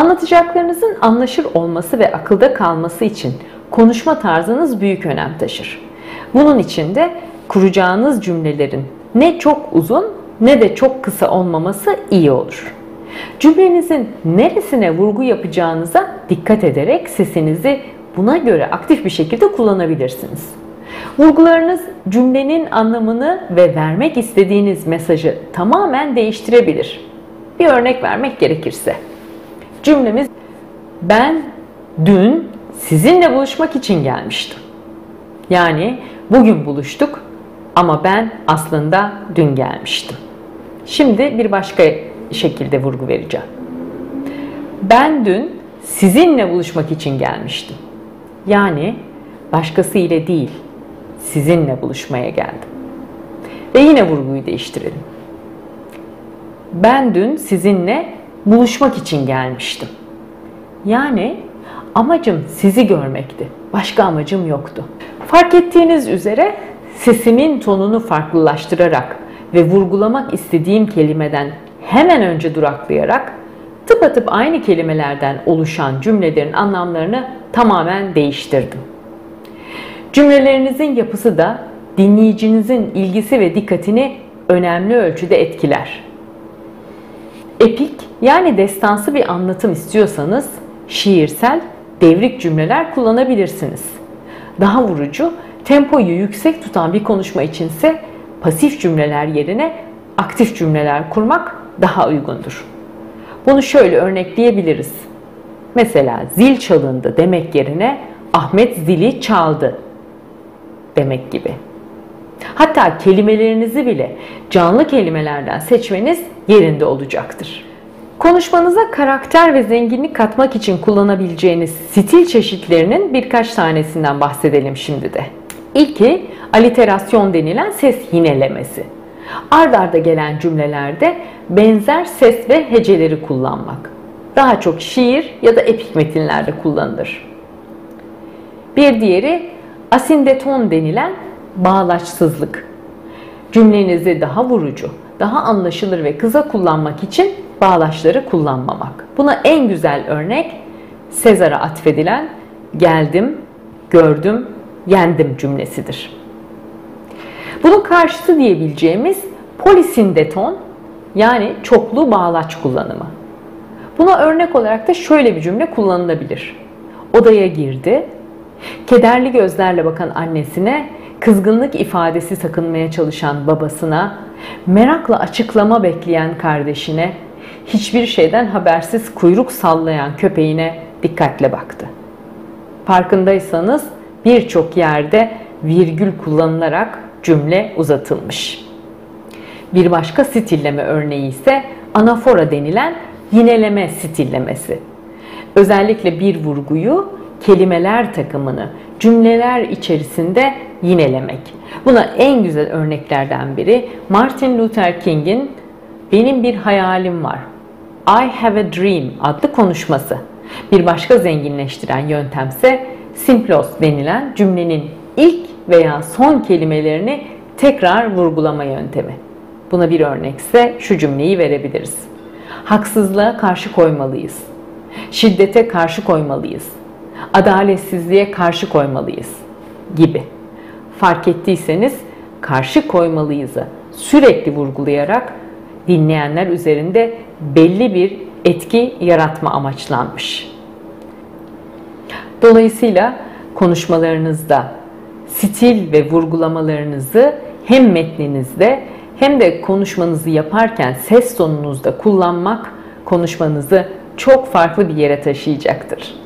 Anlatacaklarınızın anlaşır olması ve akılda kalması için konuşma tarzınız büyük önem taşır. Bunun için de kuracağınız cümlelerin ne çok uzun ne de çok kısa olmaması iyi olur. Cümlenizin neresine vurgu yapacağınıza dikkat ederek sesinizi buna göre aktif bir şekilde kullanabilirsiniz. Vurgularınız cümlenin anlamını ve vermek istediğiniz mesajı tamamen değiştirebilir. Bir örnek vermek gerekirse. Cümlemiz ben dün sizinle buluşmak için gelmiştim. Yani bugün buluştuk ama ben aslında dün gelmiştim. Şimdi bir başka şekilde vurgu vereceğim. Ben dün sizinle buluşmak için gelmiştim. Yani başkası ile değil, sizinle buluşmaya geldim. Ve yine vurguyu değiştirelim. Ben dün sizinle buluşmak için gelmiştim. Yani amacım sizi görmekti. Başka amacım yoktu. Fark ettiğiniz üzere sesimin tonunu farklılaştırarak ve vurgulamak istediğim kelimeden hemen önce duraklayarak tıpatıp aynı kelimelerden oluşan cümlelerin anlamlarını tamamen değiştirdim. Cümlelerinizin yapısı da dinleyicinizin ilgisi ve dikkatini önemli ölçüde etkiler. Epik yani destansı bir anlatım istiyorsanız şiirsel, devrik cümleler kullanabilirsiniz. Daha vurucu, tempoyu yüksek tutan bir konuşma içinse pasif cümleler yerine aktif cümleler kurmak daha uygundur. Bunu şöyle örnekleyebiliriz. Mesela zil çalındı demek yerine Ahmet zili çaldı demek gibi. Hatta kelimelerinizi bile canlı kelimelerden seçmeniz yerinde olacaktır. Konuşmanıza karakter ve zenginlik katmak için kullanabileceğiniz stil çeşitlerinin birkaç tanesinden bahsedelim şimdi de. İlki aliterasyon denilen ses yinelemesi. Ard arda gelen cümlelerde benzer ses ve heceleri kullanmak. Daha çok şiir ya da epik metinlerde kullanılır. Bir diğeri asindeton denilen bağlaçsızlık. Cümlenizi daha vurucu, daha anlaşılır ve kısa kullanmak için bağlaçları kullanmamak. Buna en güzel örnek Sezar'a atfedilen geldim, gördüm, yendim cümlesidir. Bunun karşıtı diyebileceğimiz polisindeton yani çoklu bağlaç kullanımı. Buna örnek olarak da şöyle bir cümle kullanılabilir. Odaya girdi, kederli gözlerle bakan annesine, kızgınlık ifadesi sakınmaya çalışan babasına, merakla açıklama bekleyen kardeşine, hiçbir şeyden habersiz kuyruk sallayan köpeğine dikkatle baktı. Farkındaysanız birçok yerde virgül kullanılarak cümle uzatılmış. Bir başka stilleme örneği ise anafora denilen yineleme stillemesi. Özellikle bir vurguyu kelimeler takımını cümleler içerisinde yinelemek. Buna en güzel örneklerden biri Martin Luther King'in Benim bir hayalim var. I have a dream adlı konuşması. Bir başka zenginleştiren yöntemse simplos denilen cümlenin ilk veya son kelimelerini tekrar vurgulama yöntemi. Buna bir örnekse şu cümleyi verebiliriz. Haksızlığa karşı koymalıyız. Şiddete karşı koymalıyız. Adaletsizliğe karşı koymalıyız gibi. Fark ettiyseniz karşı koymalıyızı sürekli vurgulayarak dinleyenler üzerinde belli bir etki yaratma amaçlanmış. Dolayısıyla konuşmalarınızda stil ve vurgulamalarınızı hem metninizde hem de konuşmanızı yaparken ses tonunuzda kullanmak konuşmanızı çok farklı bir yere taşıyacaktır.